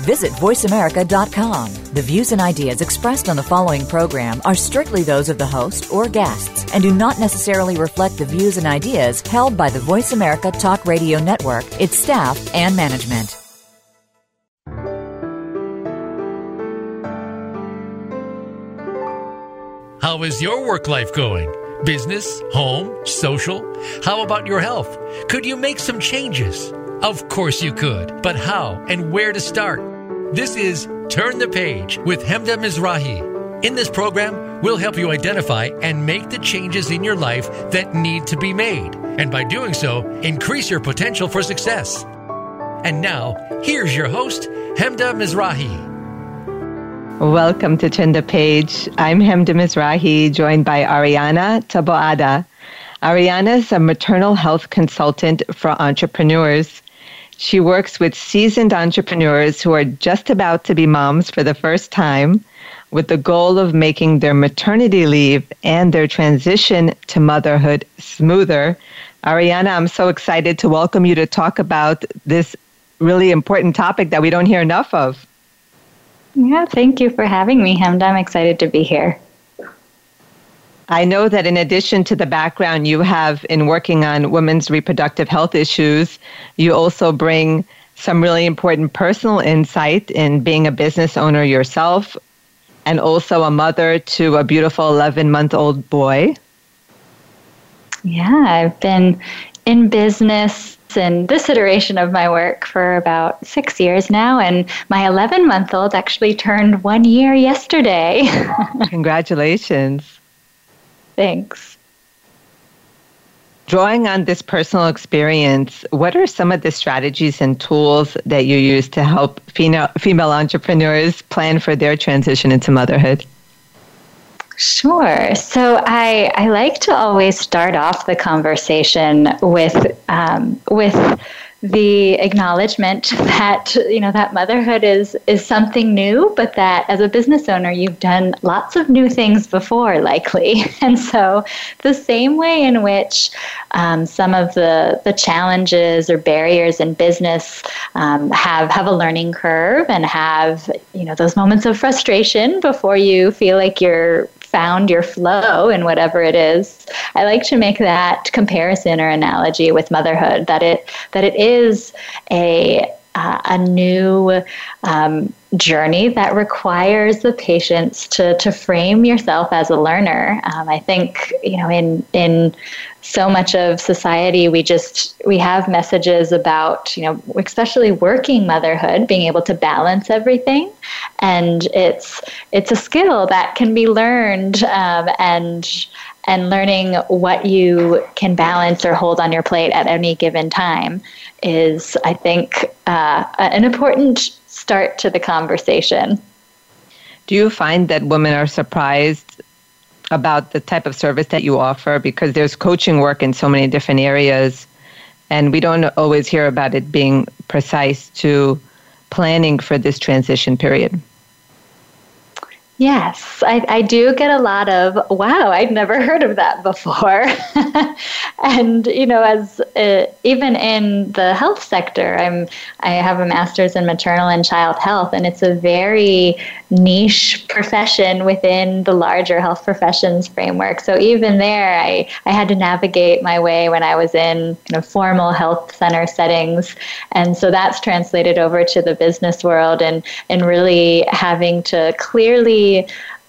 Visit VoiceAmerica.com. The views and ideas expressed on the following program are strictly those of the host or guests and do not necessarily reflect the views and ideas held by the Voice America Talk Radio Network, its staff, and management. How is your work life going? Business, home, social? How about your health? Could you make some changes? Of course you could, but how and where to start? This is Turn the Page with Hemda Mizrahi. In this program, we'll help you identify and make the changes in your life that need to be made, and by doing so, increase your potential for success. And now, here's your host, Hemda Mizrahi. Welcome to Turn the Page. I'm Hemda Mizrahi, joined by Arianna Taboada. Arianna is a maternal health consultant for entrepreneurs. She works with seasoned entrepreneurs who are just about to be moms for the first time with the goal of making their maternity leave and their transition to motherhood smoother. Arianna, I'm so excited to welcome you to talk about this really important topic that we don't hear enough of. Yeah, thank you for having me, Hemda. I'm excited to be here. I know that in addition to the background you have in working on women's reproductive health issues, you also bring some really important personal insight in being a business owner yourself and also a mother to a beautiful 11 month old boy. Yeah, I've been in business in this iteration of my work for about six years now, and my 11 month old actually turned one year yesterday. Congratulations. Thanks. Drawing on this personal experience, what are some of the strategies and tools that you use to help female, female entrepreneurs plan for their transition into motherhood? Sure. So I, I like to always start off the conversation with um, with the acknowledgement that you know that motherhood is is something new but that as a business owner you've done lots of new things before likely. And so the same way in which um, some of the the challenges or barriers in business um, have have a learning curve and have you know those moments of frustration before you feel like you're found your flow in whatever it is. I like to make that comparison or analogy with motherhood that it that it is a uh, a new um, journey that requires the patience to to frame yourself as a learner. Um, I think you know in in so much of society we just we have messages about you know especially working motherhood being able to balance everything and it's it's a skill that can be learned um, and and learning what you can balance or hold on your plate at any given time is i think uh, an important start to the conversation do you find that women are surprised about the type of service that you offer because there's coaching work in so many different areas and we don't always hear about it being precise to planning for this transition period. Yes, I, I do get a lot of, wow, I'd never heard of that before. and, you know, as uh, even in the health sector, I'm, I have a master's in maternal and child health, and it's a very niche profession within the larger health professions framework. So even there, I, I had to navigate my way when I was in you know, formal health center settings. And so that's translated over to the business world and, and really having to clearly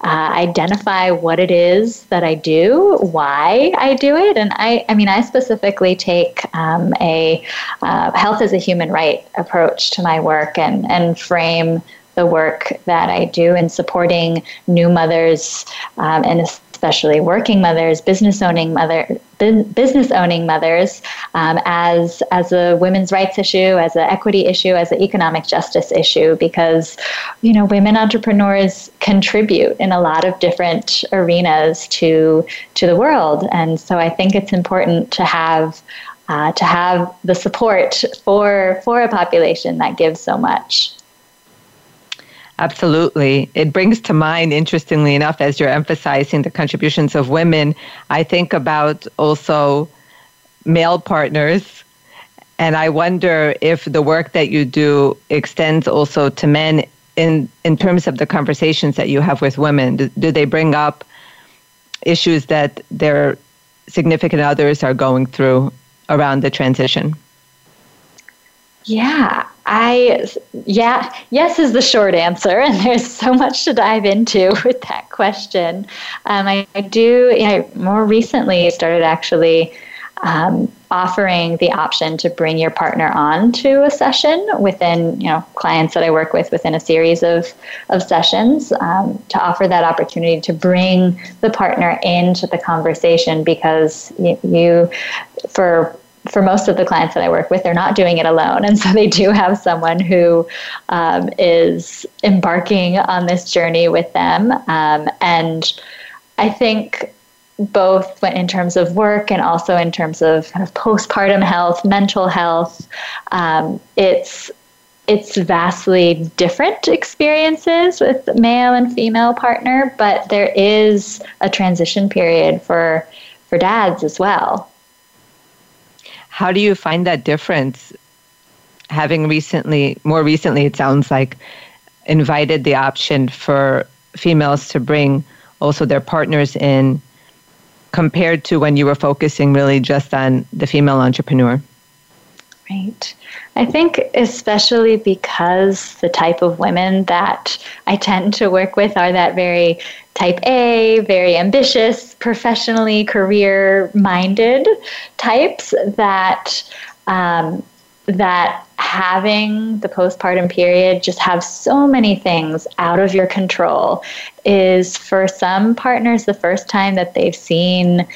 uh, identify what it is that I do, why I do it, and I, I mean, I specifically take um, a uh, health as a human right approach to my work and and frame the work that I do in supporting new mothers um, and especially working mothers, business owning mother, business owning mothers, um, as as a women's rights issue, as an equity issue, as an economic justice issue, because you know women entrepreneurs contribute in a lot of different arenas to to the world, and so I think it's important to have uh, to have the support for for a population that gives so much. Absolutely. It brings to mind, interestingly enough, as you're emphasizing the contributions of women, I think about also male partners. And I wonder if the work that you do extends also to men in, in terms of the conversations that you have with women. Do, do they bring up issues that their significant others are going through around the transition? Yeah, I, yeah, yes is the short answer, and there's so much to dive into with that question. Um, I, I, do, you know, more recently started actually um, offering the option to bring your partner on to a session within, you know, clients that I work with within a series of, of sessions um, to offer that opportunity to bring the partner into the conversation because you, you for for most of the clients that I work with, they're not doing it alone. And so they do have someone who um, is embarking on this journey with them. Um, and I think both in terms of work and also in terms of kind of postpartum health, mental health, um, it's it's vastly different experiences with male and female partner, but there is a transition period for for dads as well. How do you find that difference? Having recently, more recently, it sounds like, invited the option for females to bring also their partners in compared to when you were focusing really just on the female entrepreneur? Right. I think, especially because the type of women that I tend to work with are that very type A, very ambitious, professionally career minded types that um, that having the postpartum period just have so many things out of your control is for some partners the first time that they've seen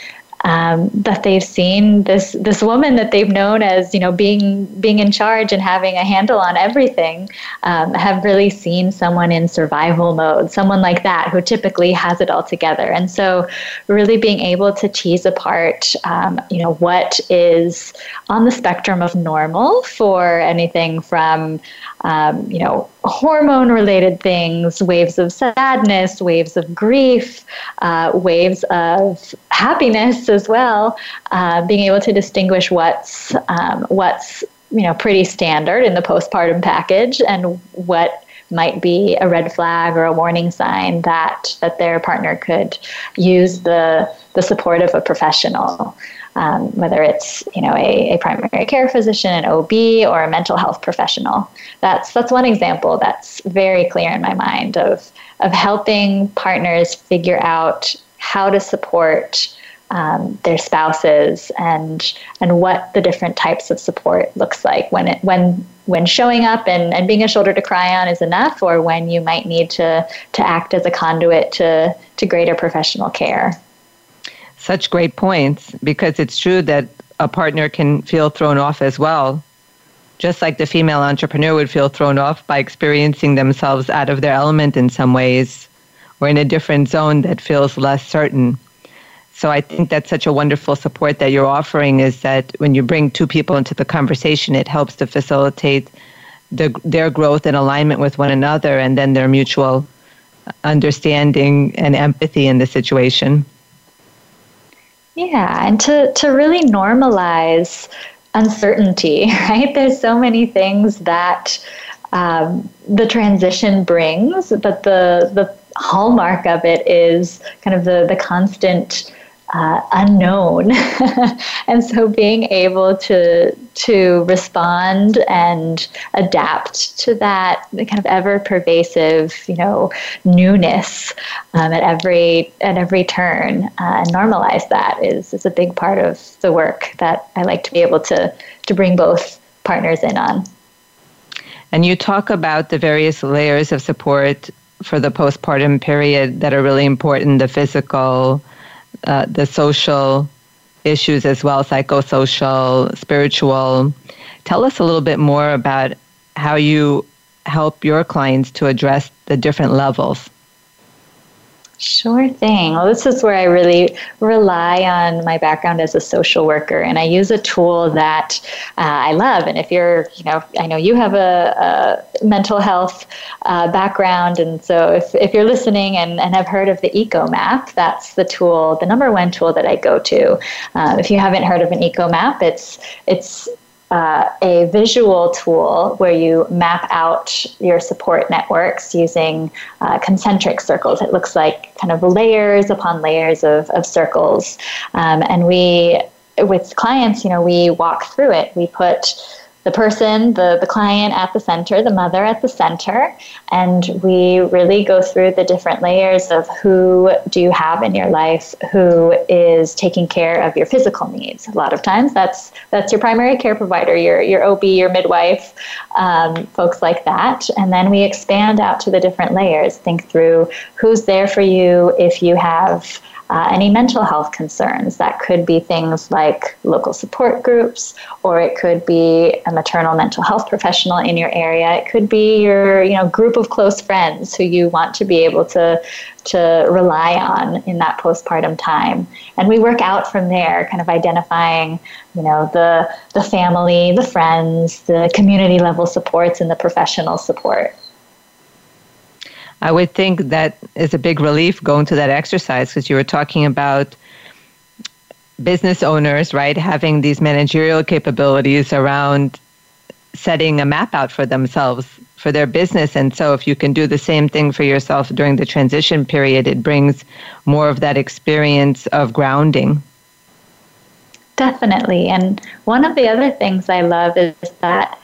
um, that they've seen this this woman that they've known as you know being being in charge and having a handle on everything um, have really seen someone in survival mode someone like that who typically has it all together. And so really being able to tease apart um, you know what is on the spectrum of normal for anything from um, you know, hormone related things, waves of sadness, waves of grief, uh, waves of happiness as well. Uh, being able to distinguish what's um, what's you know pretty standard in the postpartum package and what might be a red flag or a warning sign that that their partner could use the the support of a professional um, whether it's you know a, a, primary care physician, an OB, or a mental health professional. That's that's one example that's very clear in my mind of of helping partners figure out how to support um, their spouses and and what the different types of support looks like when it when when showing up and, and being a shoulder to cry on is enough or when you might need to to act as a conduit to to greater professional care such great points because it's true that a partner can feel thrown off as well. Just like the female entrepreneur would feel thrown off by experiencing themselves out of their element in some ways or in a different zone that feels less certain. So I think that's such a wonderful support that you're offering is that when you bring two people into the conversation, it helps to facilitate the, their growth and alignment with one another and then their mutual understanding and empathy in the situation. Yeah, and to, to really normalize uncertainty, right? There's so many things that um, the transition brings, but the the hallmark of it is kind of the the constant uh, unknown, and so being able to to respond and adapt to that kind of ever pervasive, you know, newness um, at every at every turn, uh, and normalize that is is a big part of the work that I like to be able to to bring both partners in on. And you talk about the various layers of support for the postpartum period that are really important: the physical uh, the social issues as well, psychosocial, spiritual. Tell us a little bit more about how you help your clients to address the different levels. Sure thing. Well, this is where I really rely on my background as a social worker, and I use a tool that uh, I love. And if you're, you know, I know you have a, a mental health uh, background, and so if, if you're listening and, and have heard of the Eco Map, that's the tool, the number one tool that I go to. Um, if you haven't heard of an Eco Map, it's it's uh, a visual tool where you map out your support networks using uh, concentric circles. It looks like kind of layers upon layers of, of circles. Um, and we, with clients, you know, we walk through it. We put the person, the, the client at the center, the mother at the center, and we really go through the different layers of who do you have in your life who is taking care of your physical needs. A lot of times that's that's your primary care provider, your your OB, your midwife, um, folks like that, and then we expand out to the different layers. Think through who's there for you if you have uh, any mental health concerns. That could be things like local support groups, or it could be a maternal mental health professional in your area. It could be your you know group of close friends who you want to be able to to rely on in that postpartum time. And we work out from there, kind of identifying you know the the family, the friends, the community level supports, and the professional support. I would think that is a big relief going to that exercise because you were talking about business owners, right, having these managerial capabilities around setting a map out for themselves for their business. And so, if you can do the same thing for yourself during the transition period, it brings more of that experience of grounding. Definitely. And one of the other things I love is that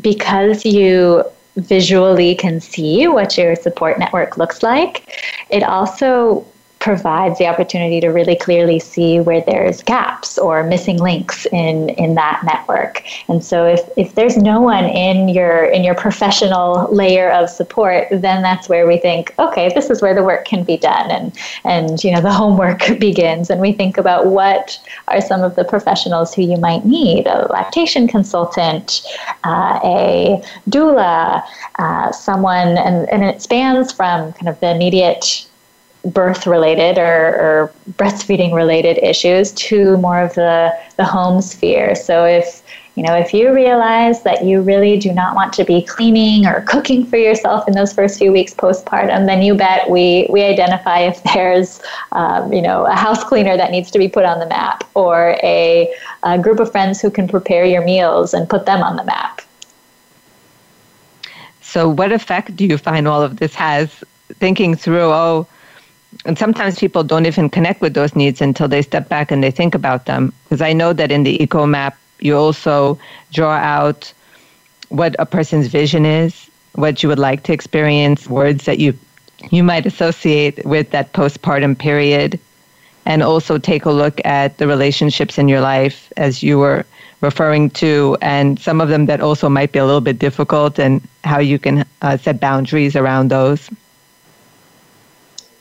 because you visually can see what your support network looks like, it also provides the opportunity to really clearly see where there's gaps or missing links in in that network. And so if, if there's no one in your in your professional layer of support, then that's where we think, okay, this is where the work can be done and and you know the homework begins and we think about what are some of the professionals who you might need, a lactation consultant, uh, a doula, uh, someone and, and it spans from kind of the immediate birth related or, or, breastfeeding related issues to more of the, the home sphere. So if you know if you realize that you really do not want to be cleaning or cooking for yourself in those first few weeks postpartum, then you bet we we identify if there's um, you know a house cleaner that needs to be put on the map or a, a group of friends who can prepare your meals and put them on the map. So, what effect do you find all of this has? Thinking through, oh, and sometimes people don't even connect with those needs until they step back and they think about them. Because I know that in the eco map, you also draw out what a person's vision is, what you would like to experience, words that you you might associate with that postpartum period, and also take a look at the relationships in your life as you were referring to, and some of them that also might be a little bit difficult, and how you can uh, set boundaries around those.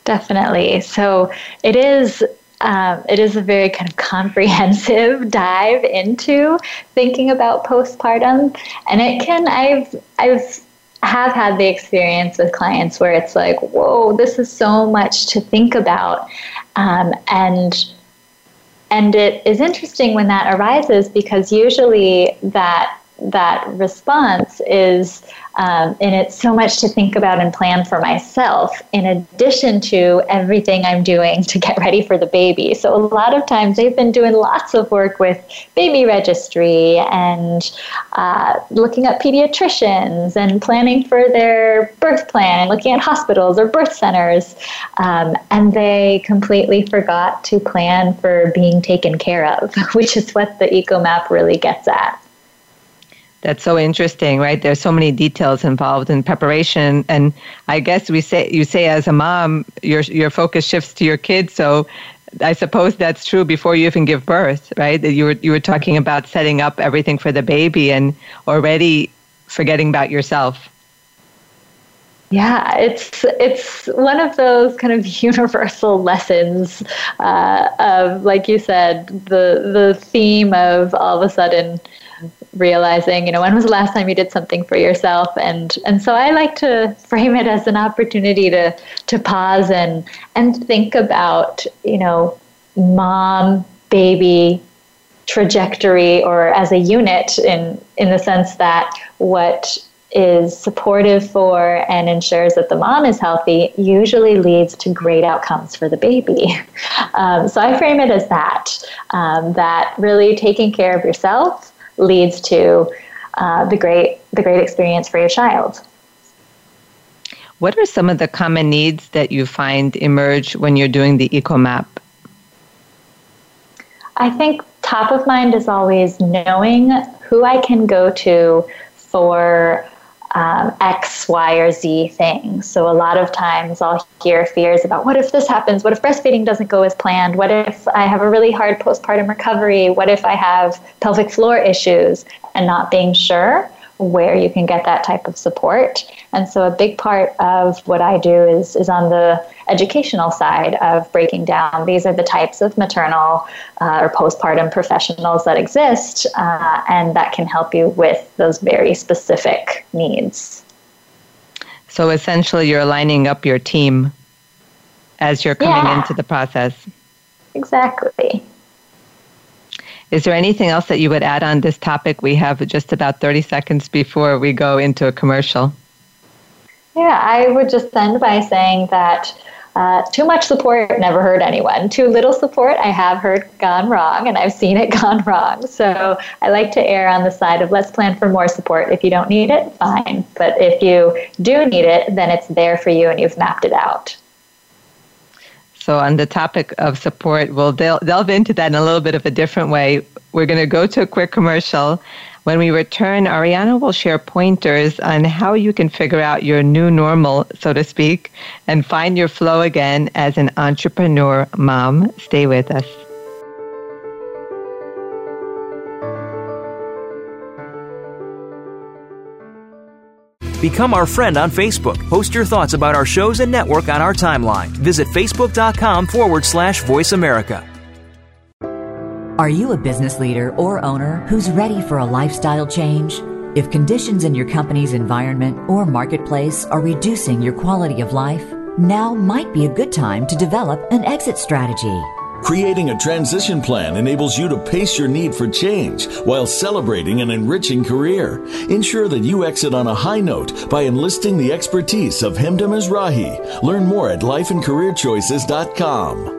Definitely. So it is um, it is a very kind of comprehensive dive into thinking about postpartum, and it can I've I've have had the experience with clients where it's like, whoa, this is so much to think about, um, and and it is interesting when that arises because usually that that response is um, and it's so much to think about and plan for myself in addition to everything i'm doing to get ready for the baby. So a lot of times they've been doing lots of work with baby registry and uh, looking at pediatricians and planning for their birth plan looking at hospitals or birth centers. Um, and they completely forgot to plan for being taken care of which is what the eco map really gets at that's so interesting, right? There's so many details involved in preparation, and I guess we say you say as a mom, your your focus shifts to your kids. So, I suppose that's true before you even give birth, right? That you were you were talking about setting up everything for the baby, and already forgetting about yourself. Yeah, it's it's one of those kind of universal lessons uh, of, like you said, the the theme of all of a sudden realizing, you know, when was the last time you did something for yourself? And and so I like to frame it as an opportunity to to pause and and think about, you know, mom, baby, trajectory or as a unit in in the sense that what is supportive for and ensures that the mom is healthy usually leads to great outcomes for the baby. Um, so I frame it as that um, that really taking care of yourself leads to uh, the great the great experience for your child. What are some of the common needs that you find emerge when you're doing the EcoMap? I think top of mind is always knowing who I can go to for um, X, Y, or Z thing. So a lot of times I'll hear fears about what if this happens? What if breastfeeding doesn't go as planned? What if I have a really hard postpartum recovery? What if I have pelvic floor issues and not being sure? Where you can get that type of support. And so a big part of what I do is, is on the educational side of breaking down these are the types of maternal uh, or postpartum professionals that exist, uh, and that can help you with those very specific needs. So essentially, you're lining up your team as you're coming yeah. into the process. Exactly. Is there anything else that you would add on this topic? We have just about 30 seconds before we go into a commercial. Yeah, I would just end by saying that uh, too much support never hurt anyone. Too little support, I have heard gone wrong, and I've seen it gone wrong. So I like to err on the side of let's plan for more support. If you don't need it, fine. But if you do need it, then it's there for you and you've mapped it out. So, on the topic of support, we'll del- delve into that in a little bit of a different way. We're going to go to a quick commercial. When we return, Arianna will share pointers on how you can figure out your new normal, so to speak, and find your flow again as an entrepreneur mom. Stay with us. Become our friend on Facebook. Post your thoughts about our shows and network on our timeline. Visit facebook.com forward slash voice America. Are you a business leader or owner who's ready for a lifestyle change? If conditions in your company's environment or marketplace are reducing your quality of life, now might be a good time to develop an exit strategy. Creating a transition plan enables you to pace your need for change while celebrating an enriching career. Ensure that you exit on a high note by enlisting the expertise of Hemda Mizrahi. Learn more at lifeandcareerchoices.com.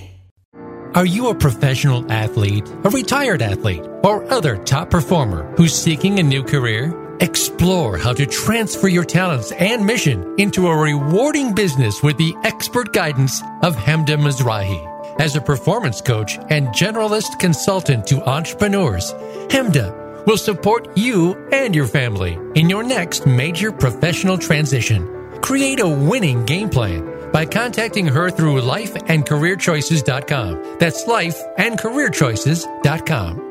Are you a professional athlete, a retired athlete, or other top performer who's seeking a new career? Explore how to transfer your talents and mission into a rewarding business with the expert guidance of Hemda Mizrahi. As a performance coach and generalist consultant to entrepreneurs, Hemda will support you and your family in your next major professional transition. Create a winning game plan by contacting her through lifeandcareerchoices.com. That's lifeandcareerchoices.com.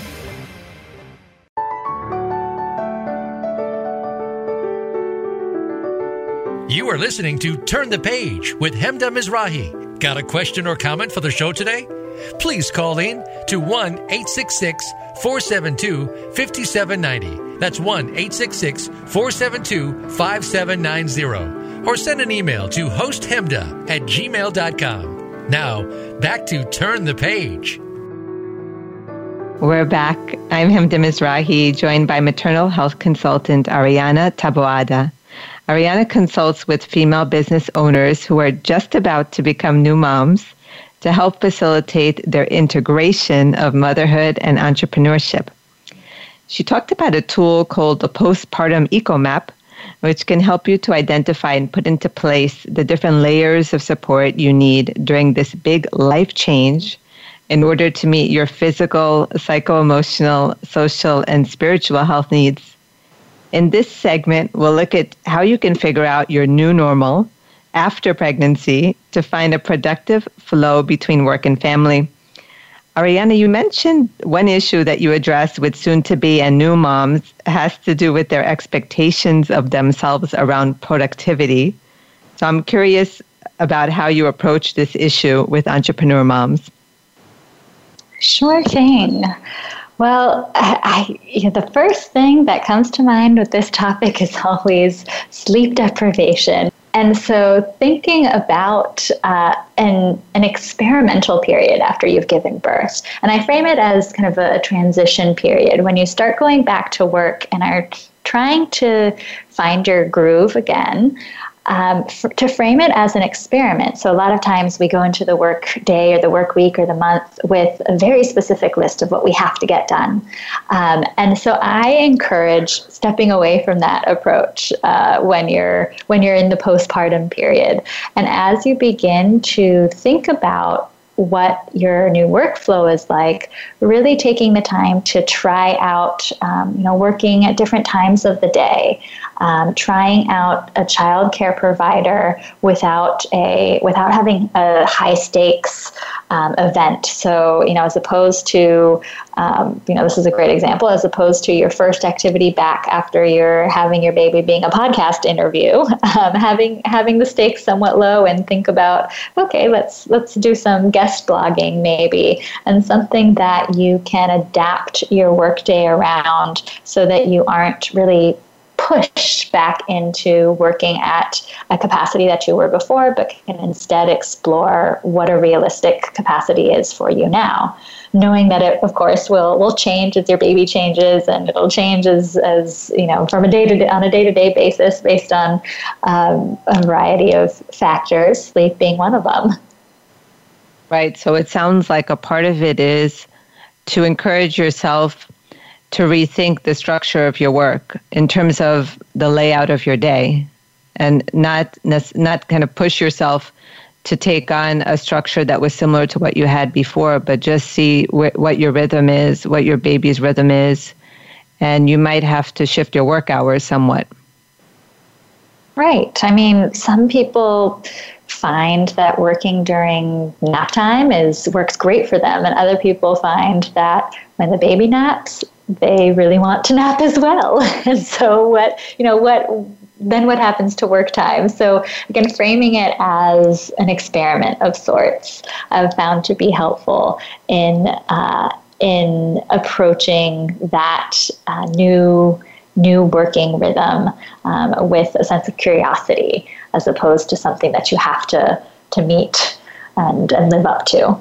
You are listening to Turn the Page with Hemda Mizrahi. Got a question or comment for the show today? Please call in to 1 866 472 5790. That's 1 866 472 5790. Or send an email to hosthemda at gmail.com. Now, back to Turn the Page. We're back. I'm Hemda Mizrahi, joined by maternal health consultant Arianna Taboada. Arianna consults with female business owners who are just about to become new moms to help facilitate their integration of motherhood and entrepreneurship. She talked about a tool called the Postpartum Eco Map, which can help you to identify and put into place the different layers of support you need during this big life change in order to meet your physical, psycho emotional, social, and spiritual health needs. In this segment, we'll look at how you can figure out your new normal after pregnancy to find a productive flow between work and family. Arianna, you mentioned one issue that you addressed with soon to be and new moms has to do with their expectations of themselves around productivity. So I'm curious about how you approach this issue with entrepreneur moms. Sure thing. Well, I, know, the first thing that comes to mind with this topic is always sleep deprivation. And so, thinking about uh, an, an experimental period after you've given birth, and I frame it as kind of a transition period when you start going back to work and are trying to find your groove again um, f- to frame it as an experiment. So, a lot of times we go into the work day or the work week or the month with a very specific list of what we have to get done. Um, and so, I encourage stepping away from that approach uh, when you're when you're in the postpartum period. And as you begin to think about what your new workflow is like, really taking the time to try out, um, you know, working at different times of the day, um, trying out a child care provider without a without having a high stakes um, event. So you know, as opposed to um, you know, this is a great example. As opposed to your first activity back after you're having your baby being a podcast interview, um, having having the stakes somewhat low and think about okay, let's let's do some guest blogging maybe, and something that you can adapt your workday around so that you aren't really pushed back into working at a capacity that you were before, but can instead explore what a realistic capacity is for you now. Knowing that it, of course, will will change as your baby changes, and it'll change as, as you know from a day to on a day to day basis based on um, a variety of factors, sleep being one of them. Right. So it sounds like a part of it is to encourage yourself to rethink the structure of your work in terms of the layout of your day and not not kind of push yourself to take on a structure that was similar to what you had before but just see wh- what your rhythm is what your baby's rhythm is and you might have to shift your work hours somewhat. Right. I mean some people find that working during nap time is works great for them and other people find that when the baby naps they really want to nap as well. and so what, you know, what then what happens to work time? So again, framing it as an experiment of sorts, I've found to be helpful in uh, in approaching that uh, new new working rhythm um, with a sense of curiosity, as opposed to something that you have to to meet and, and live up to.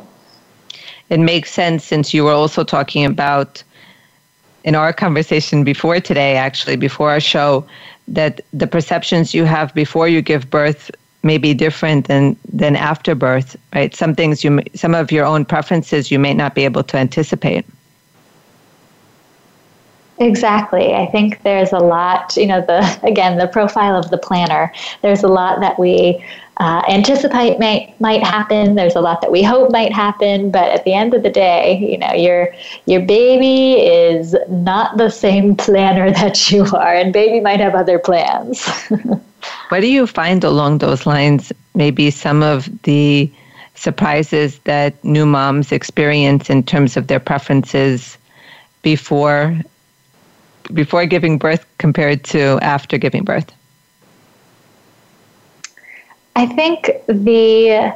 It makes sense since you were also talking about in our conversation before today, actually, before our show, that the perceptions you have before you give birth may be different than than after birth, right? Some things you, some of your own preferences, you may not be able to anticipate. Exactly. I think there's a lot, you know, the again, the profile of the planner. There's a lot that we uh, anticipate might might happen. There's a lot that we hope might happen, but at the end of the day, you know, your your baby is not the same planner that you are, and baby might have other plans. what do you find along those lines? Maybe some of the surprises that new moms experience in terms of their preferences before before giving birth compared to after giving birth? I think the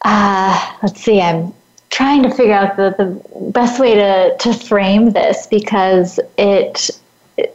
uh, let's see, I'm trying to figure out the, the best way to, to frame this because it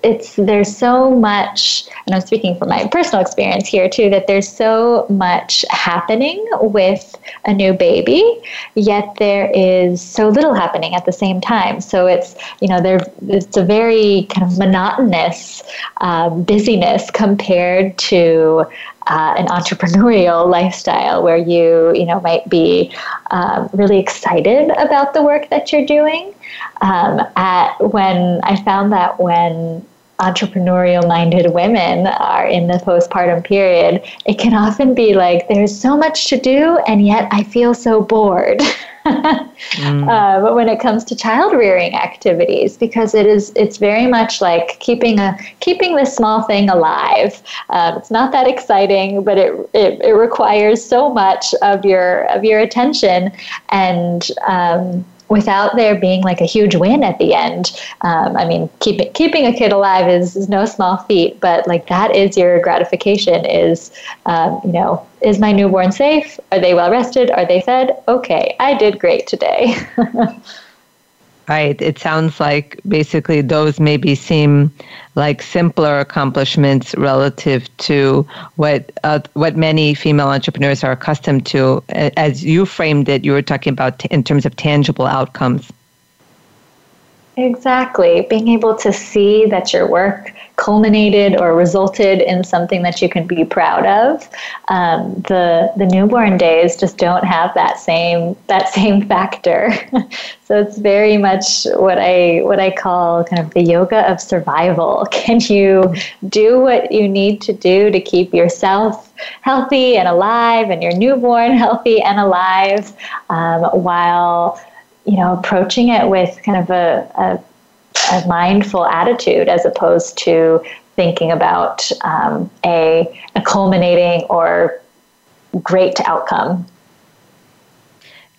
it's there's so much and i'm speaking from my personal experience here too that there's so much happening with a new baby yet there is so little happening at the same time. So it's you know there it's a very kind of monotonous um, busyness compared to uh, an entrepreneurial lifestyle where you you know might be um, really excited about the work that you're doing um, at when I found that when entrepreneurial minded women are in the postpartum period, it can often be like there's so much to do and yet I feel so bored. mm. uh, but when it comes to child rearing activities, because it is it's very much like keeping a keeping this small thing alive. Um, it's not that exciting, but it, it, it requires so much of your of your attention and. Um, without there being like a huge win at the end. Um, I mean, keep, keeping a kid alive is, is, no small feat, but like that is your gratification is, um, you know, is my newborn safe? Are they well rested? Are they fed? Okay, I did great today. Right. It sounds like basically those maybe seem like simpler accomplishments relative to what uh, what many female entrepreneurs are accustomed to. As you framed it, you were talking about t- in terms of tangible outcomes. Exactly. Being able to see that your work culminated or resulted in something that you can be proud of. Um, the the newborn days just don't have that same that same factor. so it's very much what I what I call kind of the yoga of survival. Can you do what you need to do to keep yourself healthy and alive, and your newborn healthy and alive, um, while you know approaching it with kind of a, a a mindful attitude as opposed to thinking about um, a, a culminating or great outcome.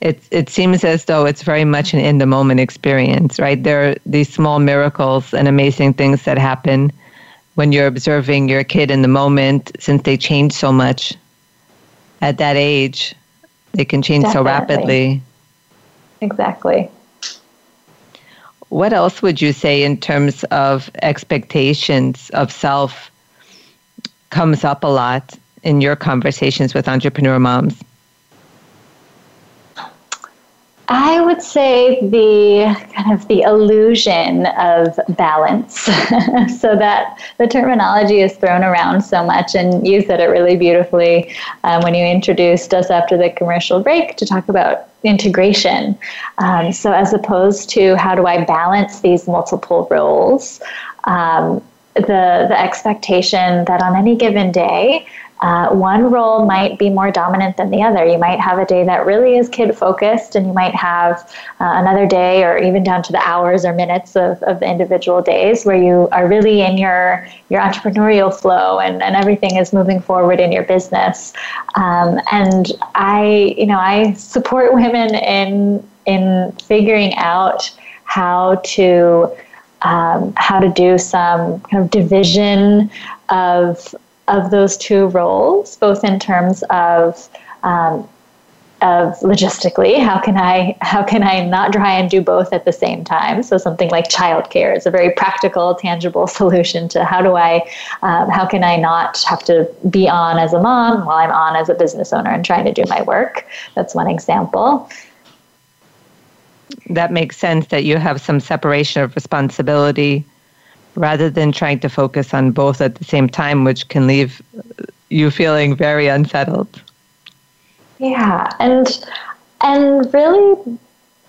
It, it seems as though it's very much an in the moment experience, right? There are these small miracles and amazing things that happen when you're observing your kid in the moment, since they change so much at that age. They can change Definitely. so rapidly. Exactly. What else would you say in terms of expectations of self comes up a lot in your conversations with entrepreneur moms? I would say the kind of the illusion of balance. so that the terminology is thrown around so much, and you said it really beautifully um, when you introduced us after the commercial break to talk about integration. Um, so as opposed to how do I balance these multiple roles, um, the the expectation that on any given day uh, one role might be more dominant than the other. You might have a day that really is kid focused, and you might have uh, another day, or even down to the hours or minutes of, of the individual days, where you are really in your your entrepreneurial flow, and, and everything is moving forward in your business. Um, and I, you know, I support women in in figuring out how to um, how to do some kind of division of of those two roles, both in terms of um, of logistically, how can I how can I not try and do both at the same time? So something like childcare is a very practical, tangible solution to how do I um, how can I not have to be on as a mom while I'm on as a business owner and trying to do my work. That's one example. That makes sense that you have some separation of responsibility rather than trying to focus on both at the same time, which can leave you feeling very unsettled. Yeah, and and really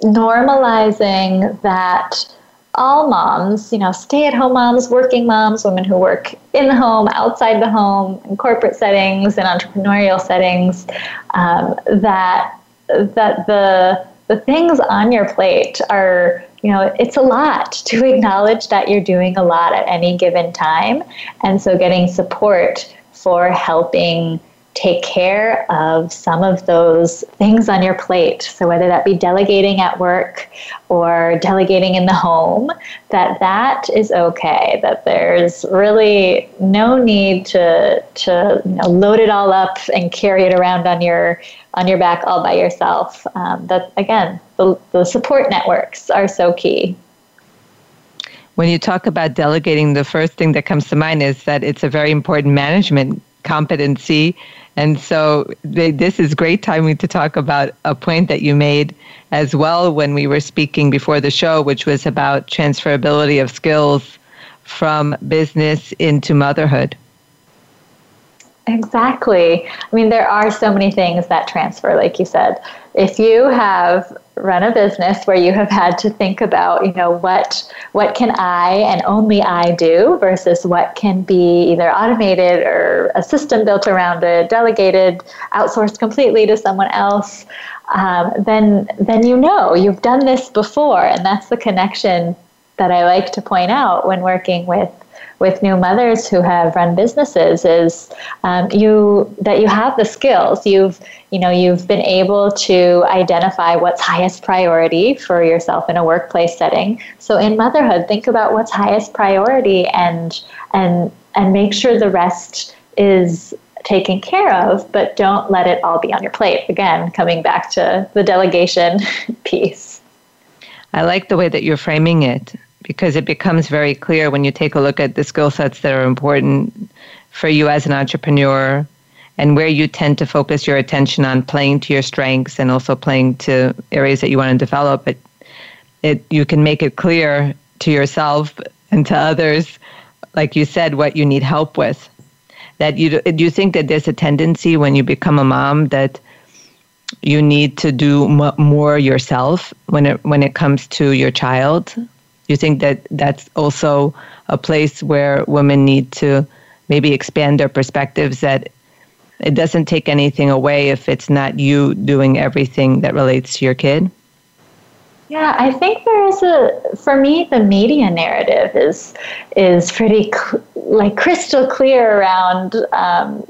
normalizing that all moms, you know, stay-at-home moms, working moms, women who work in the home, outside the home, in corporate settings, in entrepreneurial settings, um, that that the the things on your plate are you know, it's a lot to acknowledge that you're doing a lot at any given time. And so getting support for helping take care of some of those things on your plate. So whether that be delegating at work or delegating in the home, that that is okay. That there's really no need to to you know, load it all up and carry it around on your on your back all by yourself. Um, that again, the, the support networks are so key. when you talk about delegating, the first thing that comes to mind is that it's a very important management competency. And so they, this is great timing to talk about a point that you made as well when we were speaking before the show, which was about transferability of skills from business into motherhood. Exactly. I mean, there are so many things that transfer, like you said. If you have run a business where you have had to think about, you know, what what can I and only I do versus what can be either automated or a system built around it, delegated, outsourced completely to someone else, um, then then you know you've done this before, and that's the connection that I like to point out when working with with new mothers who have run businesses is um, you that you have the skills. You've you know you've been able to identify what's highest priority for yourself in a workplace setting. So in motherhood think about what's highest priority and and and make sure the rest is taken care of but don't let it all be on your plate. Again coming back to the delegation piece. I like the way that you're framing it because it becomes very clear when you take a look at the skill sets that are important for you as an entrepreneur and where you tend to focus your attention on playing to your strengths and also playing to areas that you want to develop. It it you can make it clear to yourself and to others like you said what you need help with. That you do you think that there's a tendency when you become a mom that you need to do more yourself when it when it comes to your child you think that that's also a place where women need to maybe expand their perspectives that it doesn't take anything away if it's not you doing everything that relates to your kid? Yeah, I think there is a for me the media narrative is is pretty cl- like crystal clear around um,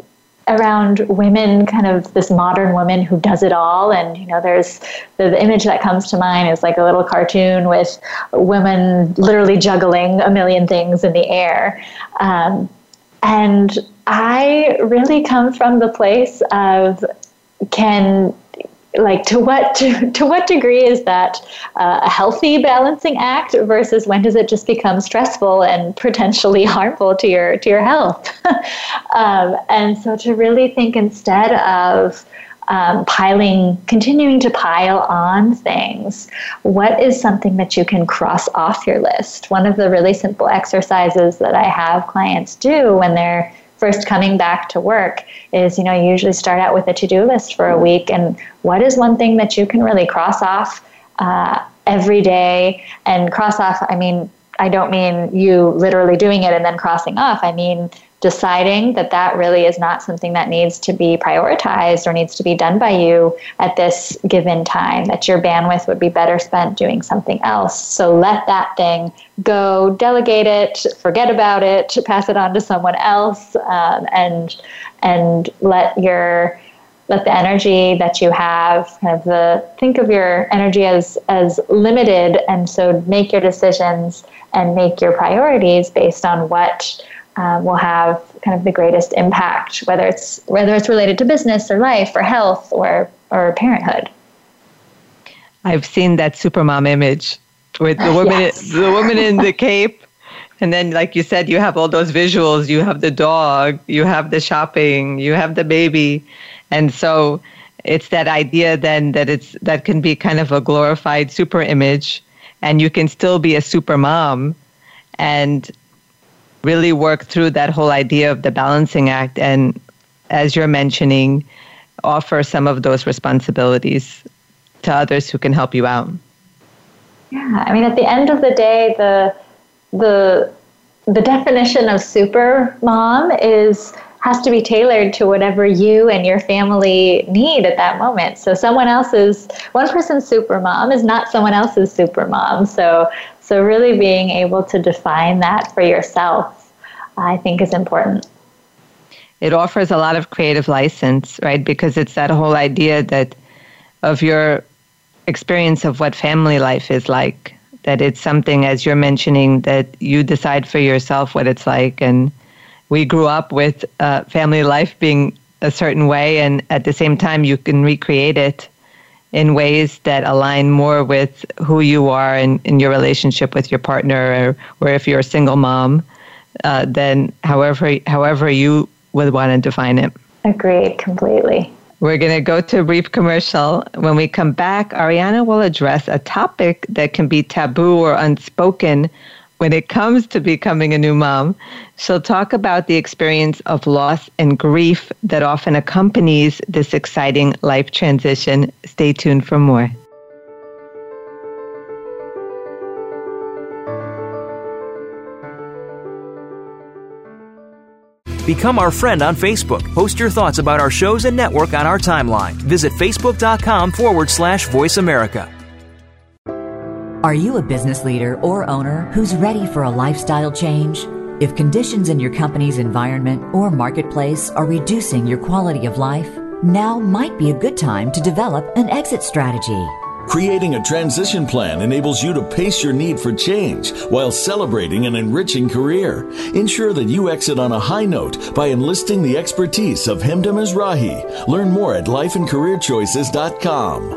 around women, kind of this modern woman who does it all. And, you know, there's the, the, image that comes to mind is like a little cartoon with women literally juggling a million things in the air. Um, and I really come from the place of can like to what to, to what degree is that uh, a healthy balancing act versus when does it just become stressful and potentially harmful to your to your health? Um, and so to really think instead of um, piling continuing to pile on things what is something that you can cross off your list? One of the really simple exercises that i have clients do when they're first coming back to work is you know you usually start out with a to-do list for a week and what is one thing that you can really cross off uh, every day? And cross off i mean i don't mean you literally doing it and then crossing off. I mean deciding that that really is not something that needs to be prioritized or needs to be done by you at this given time, that your bandwidth would be better spent doing something else. So let that thing go, delegate it, forget about it, pass it on to someone else, um, and and let your let the energy that you have of the think of your energy as as limited and so make your decisions and make your priorities based on what um, will have kind of the greatest impact, whether it's whether it's related to business or life or health or or parenthood. I've seen that supermom image with the woman yes. the woman in the cape. And then like you said you have all those visuals. You have the dog. You have the shopping. You have the baby. And so it's that idea then that it's that can be kind of a glorified super image. And you can still be a super mom and really work through that whole idea of the balancing act and, as you're mentioning, offer some of those responsibilities to others who can help you out. Yeah, I mean, at the end of the day, the the the definition of super mom is has to be tailored to whatever you and your family need at that moment. So someone else's one person's super mom is not someone else's super mom. So so really being able to define that for yourself, I think is important. It offers a lot of creative license, right? Because it's that whole idea that of your experience of what family life is like, that it's something, as you're mentioning, that you decide for yourself what it's like. And we grew up with uh, family life being a certain way, and at the same time, you can recreate it in ways that align more with who you are in, in your relationship with your partner, or, or if you're a single mom, uh, then however however you would want to define it. Agreed completely. We're going to go to a brief commercial. When we come back, Arianna will address a topic that can be taboo or unspoken when it comes to becoming a new mom. She'll talk about the experience of loss and grief that often accompanies this exciting life transition. Stay tuned for more. Become our friend on Facebook. Post your thoughts about our shows and network on our timeline. Visit facebook.com forward slash voice America. Are you a business leader or owner who's ready for a lifestyle change? If conditions in your company's environment or marketplace are reducing your quality of life, now might be a good time to develop an exit strategy. Creating a transition plan enables you to pace your need for change while celebrating an enriching career. Ensure that you exit on a high note by enlisting the expertise of Hemda Mizrahi. Learn more at lifeandcareerchoices.com.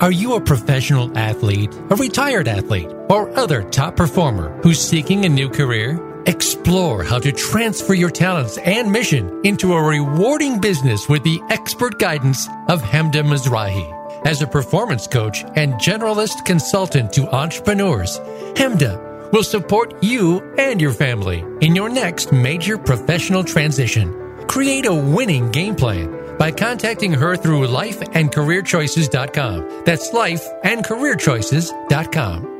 Are you a professional athlete, a retired athlete, or other top performer who's seeking a new career? Explore how to transfer your talents and mission into a rewarding business with the expert guidance of Hemda Mizrahi. As a performance coach and generalist consultant to entrepreneurs, Hemda will support you and your family in your next major professional transition. Create a winning game plan by contacting her through lifeandcareerchoices.com. That's lifeandcareerchoices.com.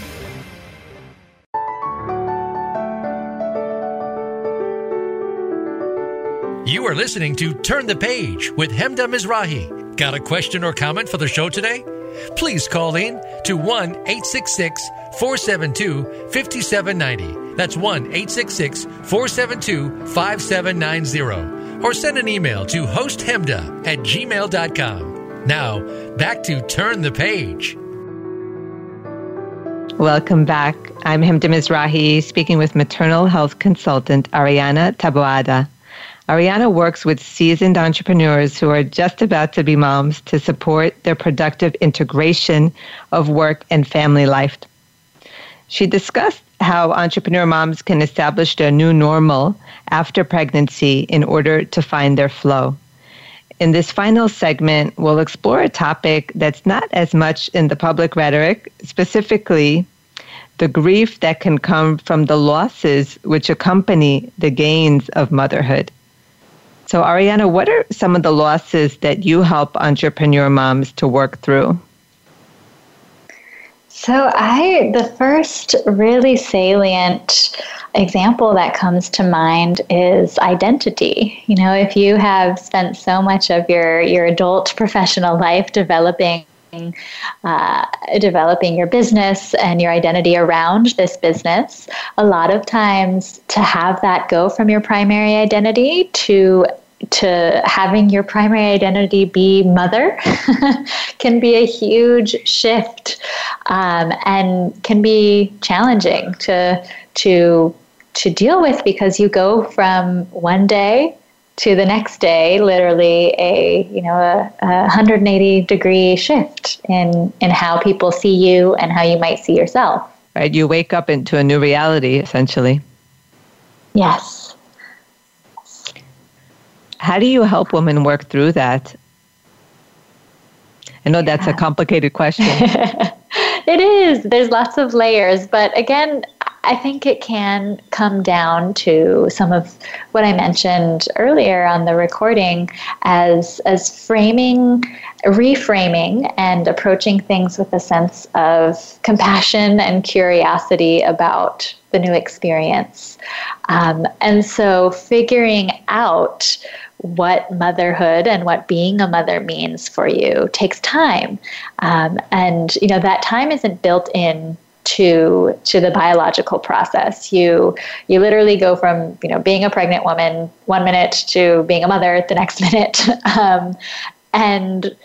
Are listening to Turn the Page with Hemda Mizrahi. Got a question or comment for the show today? Please call in to 1 866 472 5790. That's 1 866 472 5790. Or send an email to hosthemda at gmail.com. Now, back to Turn the Page. Welcome back. I'm Hemda Mizrahi, speaking with maternal health consultant Arianna Taboada. Arianna works with seasoned entrepreneurs who are just about to be moms to support their productive integration of work and family life. She discussed how entrepreneur moms can establish their new normal after pregnancy in order to find their flow. In this final segment, we'll explore a topic that's not as much in the public rhetoric, specifically the grief that can come from the losses which accompany the gains of motherhood. So, Arianna, what are some of the losses that you help entrepreneur moms to work through? So, I, the first really salient example that comes to mind is identity. You know, if you have spent so much of your, your adult professional life developing uh, developing your business and your identity around this business, a lot of times to have that go from your primary identity to to having your primary identity be mother can be a huge shift um, and can be challenging to to to deal with because you go from one day to the next day literally a you know a, a 180 degree shift in in how people see you and how you might see yourself. Right you wake up into a new reality essentially. Yes how do you help women work through that? I know that's a complicated question. it is. There's lots of layers, but again, I think it can come down to some of what I mentioned earlier on the recording as as framing, reframing and approaching things with a sense of compassion and curiosity about the new experience. Um, and so figuring out what motherhood and what being a mother means for you takes time. Um, and you know that time isn't built in to to the biological process. You you literally go from you know being a pregnant woman one minute to being a mother the next minute, um, and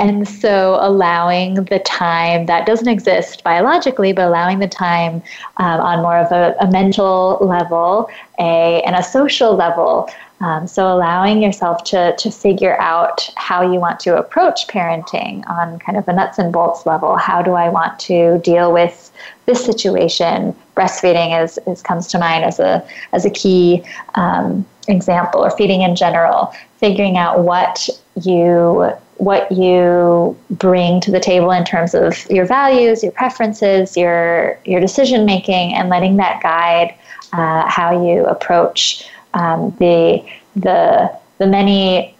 and so allowing the time that doesn't exist biologically, but allowing the time um, on more of a, a mental level, a and a social level um, so allowing yourself to to figure out how you want to approach parenting on kind of a nuts and bolts level. How do I want to deal with this situation? Breastfeeding is, is comes to mind as a as a key um, example, or feeding in general. Figuring out what you what you bring to the table in terms of your values, your preferences, your your decision making, and letting that guide uh, how you approach um, the the the many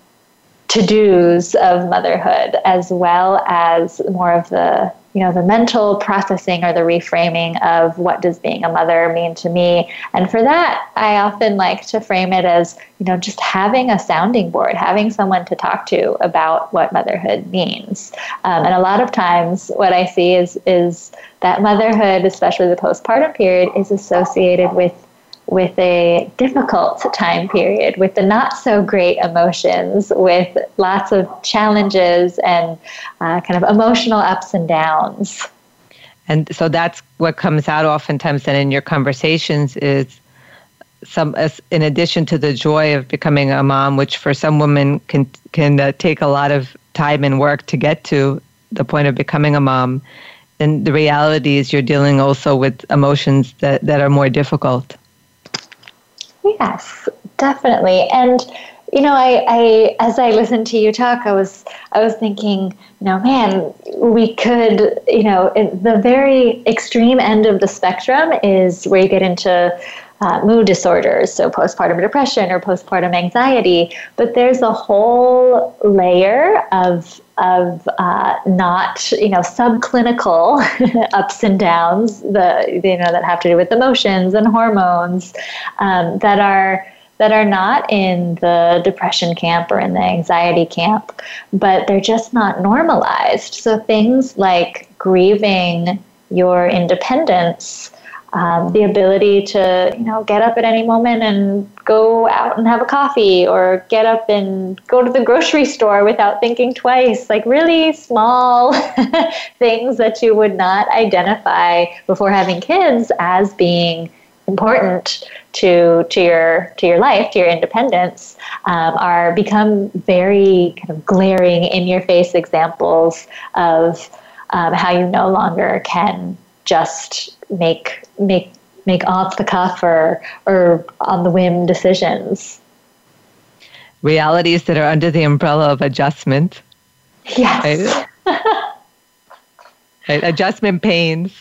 to dos of motherhood, as well as more of the you know the mental processing or the reframing of what does being a mother mean to me. And for that i often like to frame it as you know just having a sounding board having someone to talk to about what motherhood means. Um, and a lot of times what i see is is that motherhood especially the postpartum period is associated with with a difficult time period, with the not so great emotions, with lots of challenges and uh, kind of emotional ups and downs. And so that's what comes out oftentimes then in your conversations is some in addition to the joy of becoming a mom, which for some women can can uh, take a lot of time and work to get to the point of becoming a mom. Then the reality is you're dealing also with emotions that, that are more difficult. Yes, definitely. And you know, I, I as I listened to you talk, I was I was thinking, you know, man, we could, you know, the very extreme end of the spectrum is where you get into uh, mood disorders, so postpartum depression or postpartum anxiety. But there's a whole layer of of uh, not you know subclinical ups and downs the you know that have to do with emotions and hormones um, that are that are not in the depression camp or in the anxiety camp but they're just not normalized so things like grieving your independence um, the ability to you know get up at any moment and go out and have a coffee or get up and go to the grocery store without thinking twice. Like really small things that you would not identify before having kids as being important to to your to your life to your independence um, are become very kind of glaring in your face examples of um, how you no longer can just make make make off the cuff or or on the whim decisions. Realities that are under the umbrella of adjustment. Yes. Right? right? Adjustment pains.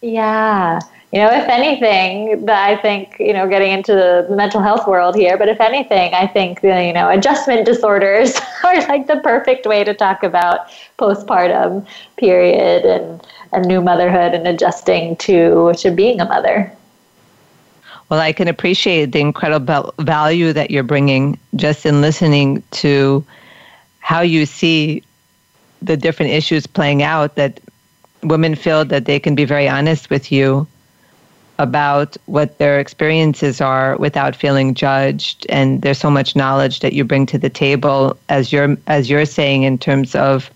Yeah. You know, if anything, I think, you know, getting into the mental health world here, but if anything, I think, you know, adjustment disorders are like the perfect way to talk about postpartum period and and new motherhood and adjusting to to being a mother. Well, I can appreciate the incredible value that you're bringing just in listening to how you see the different issues playing out that women feel that they can be very honest with you about what their experiences are without feeling judged and there's so much knowledge that you bring to the table as you're as you're saying in terms of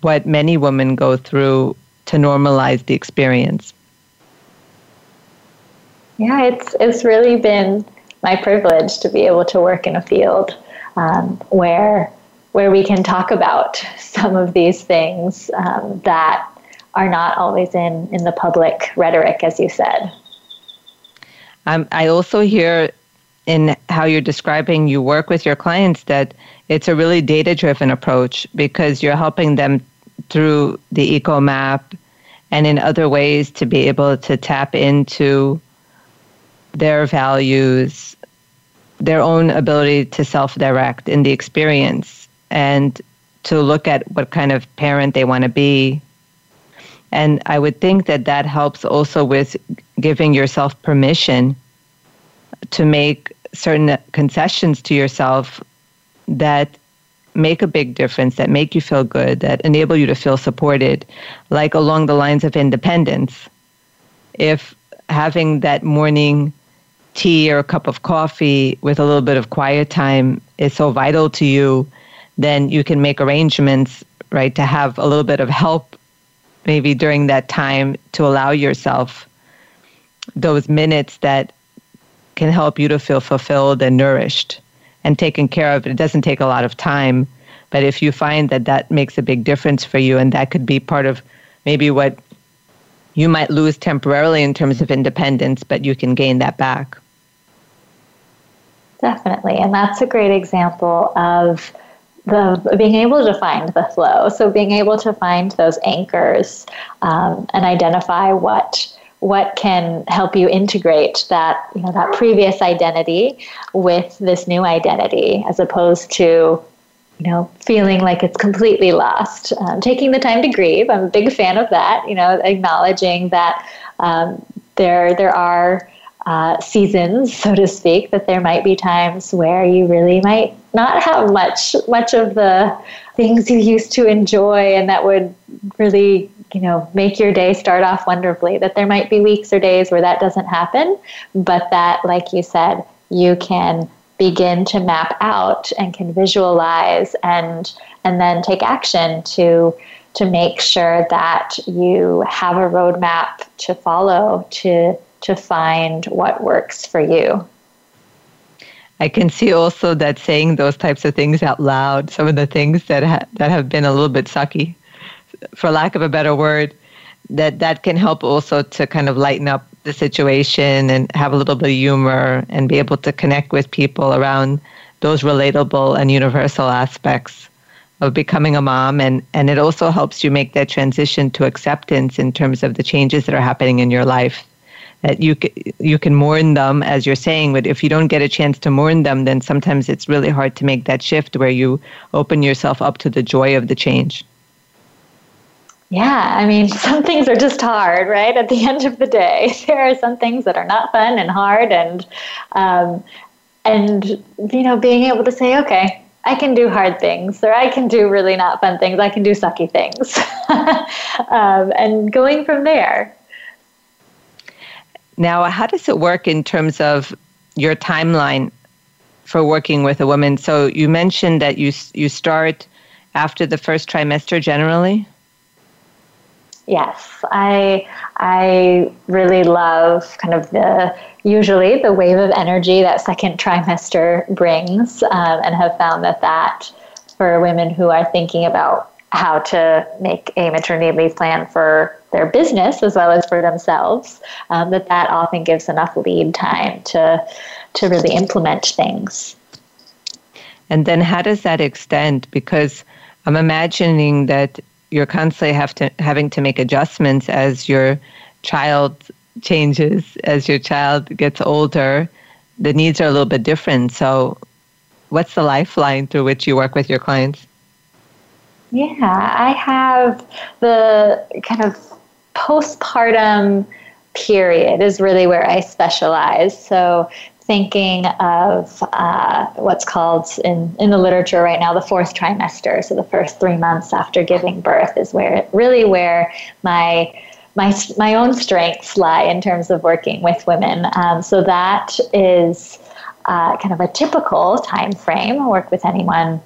what many women go through to normalize the experience. Yeah, it's it's really been my privilege to be able to work in a field um, where where we can talk about some of these things um, that are not always in in the public rhetoric, as you said. Um, I also hear in how you're describing you work with your clients that it's a really data driven approach because you're helping them through the eco map and in other ways to be able to tap into their values, their own ability to self direct in the experience, and to look at what kind of parent they want to be. And I would think that that helps also with giving yourself permission to make certain concessions to yourself that make a big difference, that make you feel good, that enable you to feel supported, like along the lines of independence. If having that morning tea or a cup of coffee with a little bit of quiet time is so vital to you, then you can make arrangements, right, to have a little bit of help maybe during that time to allow yourself those minutes that can help you to feel fulfilled and nourished and taken care of. It doesn't take a lot of time, but if you find that that makes a big difference for you, and that could be part of maybe what you might lose temporarily in terms of independence, but you can gain that back. Definitely. And that's a great example of the being able to find the flow. So being able to find those anchors um, and identify what what can help you integrate that you know that previous identity with this new identity as opposed to you know feeling like it's completely lost. Um, taking the time to grieve i'm a big fan of that you know acknowledging that um, there there are uh, seasons so to speak that there might be times where you really might not have much much of the things you used to enjoy and that would really you know make your day start off wonderfully that there might be weeks or days where that doesn't happen but that like you said you can begin to map out and can visualize and and then take action to to make sure that you have a roadmap to follow to to find what works for you. I can see also that saying those types of things out loud, some of the things that ha- that have been a little bit sucky, for lack of a better word, that that can help also to kind of lighten up the situation and have a little bit of humor and be able to connect with people around those relatable and universal aspects of becoming a mom. And and it also helps you make that transition to acceptance in terms of the changes that are happening in your life. That you you can mourn them as you're saying but if you don't get a chance to mourn them then sometimes it's really hard to make that shift where you open yourself up to the joy of the change yeah, I mean, some things are just hard, right? At the end of the day, there are some things that are not fun and hard, and um, and you know, being able to say, okay, I can do hard things, or I can do really not fun things. I can do sucky things, um, and going from there. Now, how does it work in terms of your timeline for working with a woman? So you mentioned that you you start after the first trimester generally. Yes, I I really love kind of the usually the wave of energy that second trimester brings, um, and have found that that for women who are thinking about how to make a maternity leave plan for their business as well as for themselves, um, that that often gives enough lead time to to really implement things. And then how does that extend? Because I'm imagining that you're constantly have to having to make adjustments as your child changes, as your child gets older. The needs are a little bit different. So, what's the lifeline through which you work with your clients? Yeah, I have the kind of postpartum period is really where I specialize. So thinking of uh, what's called in, in the literature right now the fourth trimester. So the first three months after giving birth is where really where my my my own strengths lie in terms of working with women. Um, so that is uh, kind of a typical time frame. Work with anyone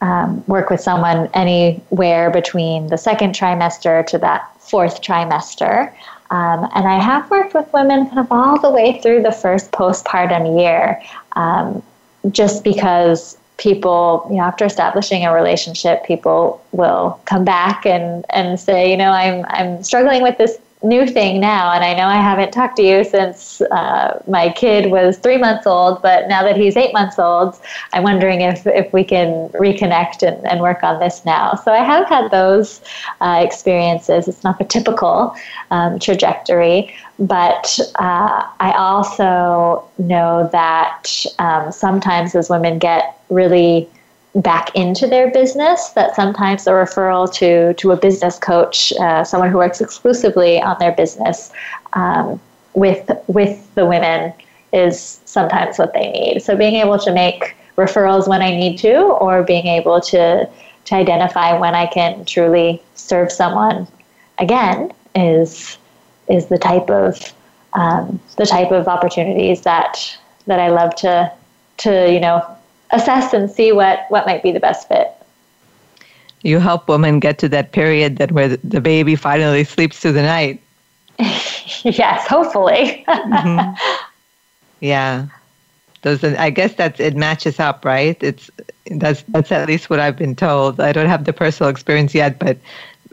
um, work with someone anywhere between the second trimester to that fourth trimester um, and I have worked with women kind of all the way through the first postpartum year, um, just because people, you know, after establishing a relationship, people will come back and, and say, you know, I'm, I'm struggling with this new thing now, and I know I haven't talked to you since uh, my kid was three months old, but now that he's eight months old, I'm wondering if, if we can reconnect and, and work on this now. So I have had those uh, experiences. It's not the typical um, trajectory, but uh, I also know that um, sometimes as women get really back into their business that sometimes a referral to to a business coach uh, someone who works exclusively on their business um, with with the women is sometimes what they need. So being able to make referrals when i need to or being able to to identify when i can truly serve someone again is is the type of um, the type of opportunities that that i love to to you know assess and see what, what might be the best fit. You help women get to that period that where the baby finally sleeps through the night. yes, hopefully. mm-hmm. Yeah. Those, I guess that it matches up, right? It's that's that's at least what I've been told. I don't have the personal experience yet, but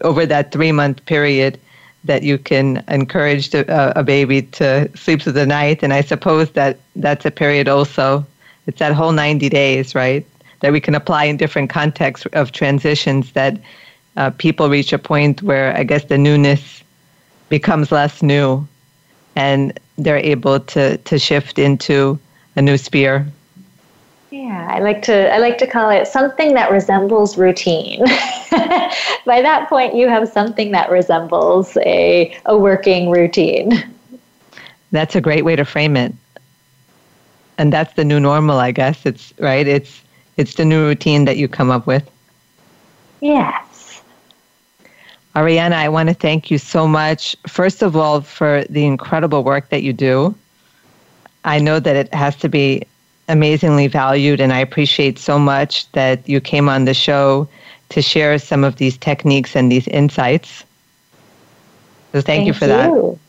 over that three month period, that you can encourage the, uh, a baby to sleep through the night, and I suppose that that's a period also it's that whole 90 days, right? That we can apply in different contexts of transitions that uh, people reach a point where I guess the newness becomes less new and they're able to, to shift into a new sphere. Yeah, I like to I like to call it something that resembles routine. By that point you have something that resembles a a working routine. That's a great way to frame it and that's the new normal i guess. It's right? It's it's the new routine that you come up with. Yes. Arianna i want to thank you so much first of all for the incredible work that you do. I know that it has to be amazingly valued and i appreciate so much that you came on the show to share some of these techniques and these insights. So thank, thank you for you. that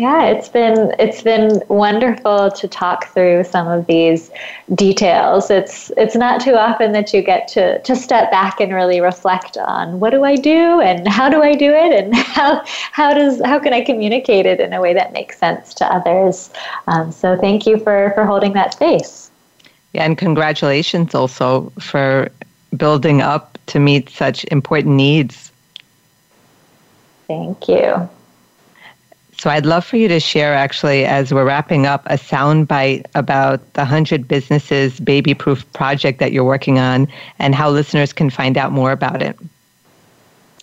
yeah, it's been it's been wonderful to talk through some of these details. It's it's not too often that you get to to step back and really reflect on what do I do and how do I do it and how how does how can I communicate it in a way that makes sense to others. Um, so thank you for for holding that space. Yeah, and congratulations also for building up to meet such important needs. Thank you. So I'd love for you to share, actually, as we're wrapping up, a soundbite about the 100 Businesses Baby Proof project that you're working on and how listeners can find out more about it.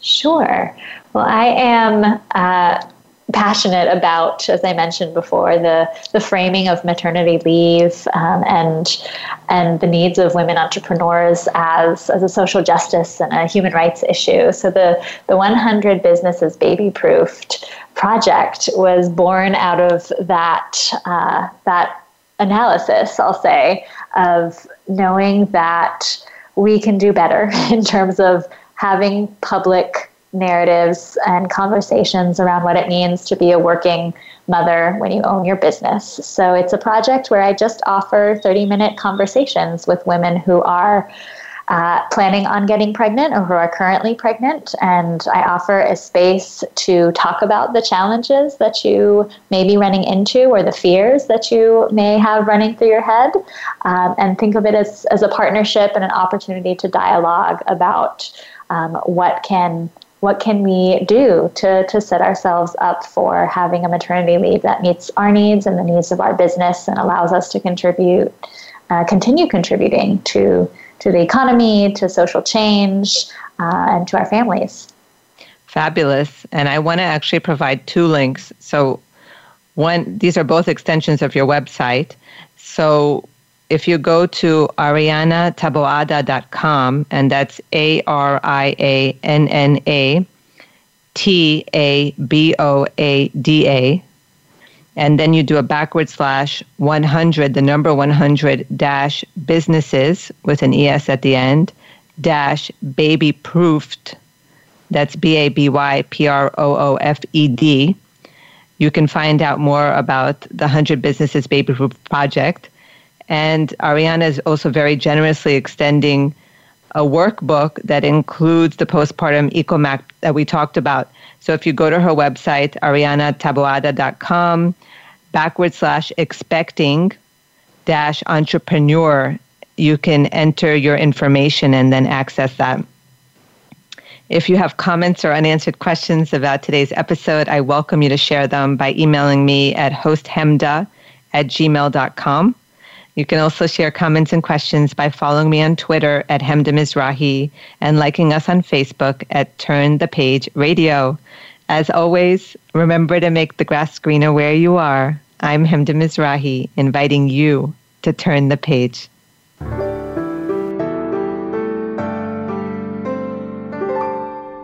Sure. Well, I am uh, passionate about, as I mentioned before, the the framing of maternity leave um, and and the needs of women entrepreneurs as as a social justice and a human rights issue. So the the 100 businesses baby proofed project was born out of that uh, that analysis. I'll say of knowing that we can do better in terms of having public narratives and conversations around what it means to be a working mother when you own your business. So it's a project where I just offer 30 minute conversations with women who are uh, planning on getting pregnant or who are currently pregnant. And I offer a space to talk about the challenges that you may be running into or the fears that you may have running through your head. Um, and think of it as, as a partnership and an opportunity to dialogue about um, what can what can we do to, to set ourselves up for having a maternity leave that meets our needs and the needs of our business and allows us to contribute, uh, continue contributing to, to the economy, to social change, uh, and to our families. Fabulous. And I want to actually provide two links. So, one, these are both extensions of your website. So, if you go to ariannataboada.com, and that's A R I A N N A T A B O A D A, and then you do a backward slash 100, the number 100 dash businesses with an ES at the end, dash baby proofed, that's B A B Y P R O O F E D. You can find out more about the 100 Businesses Baby Proof Project and Arianna is also very generously extending a workbook that includes the postpartum EcoMap that we talked about. So if you go to her website, ariannataboada.com, backward slash expecting dash entrepreneur, you can enter your information and then access that. If you have comments or unanswered questions about today's episode, I welcome you to share them by emailing me at hosthemda at gmail.com. You can also share comments and questions by following me on Twitter at Hemda Mizrahi and liking us on Facebook at Turn the Page Radio. As always, remember to make the grass greener where you are. I'm Hemda Mizrahi, inviting you to turn the page.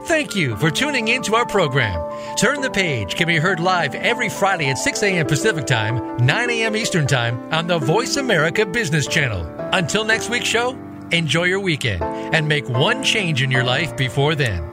Thank you for tuning in to our program. Turn the Page can be heard live every Friday at 6 a.m. Pacific Time, 9 a.m. Eastern Time on the Voice America Business Channel. Until next week's show, enjoy your weekend and make one change in your life before then.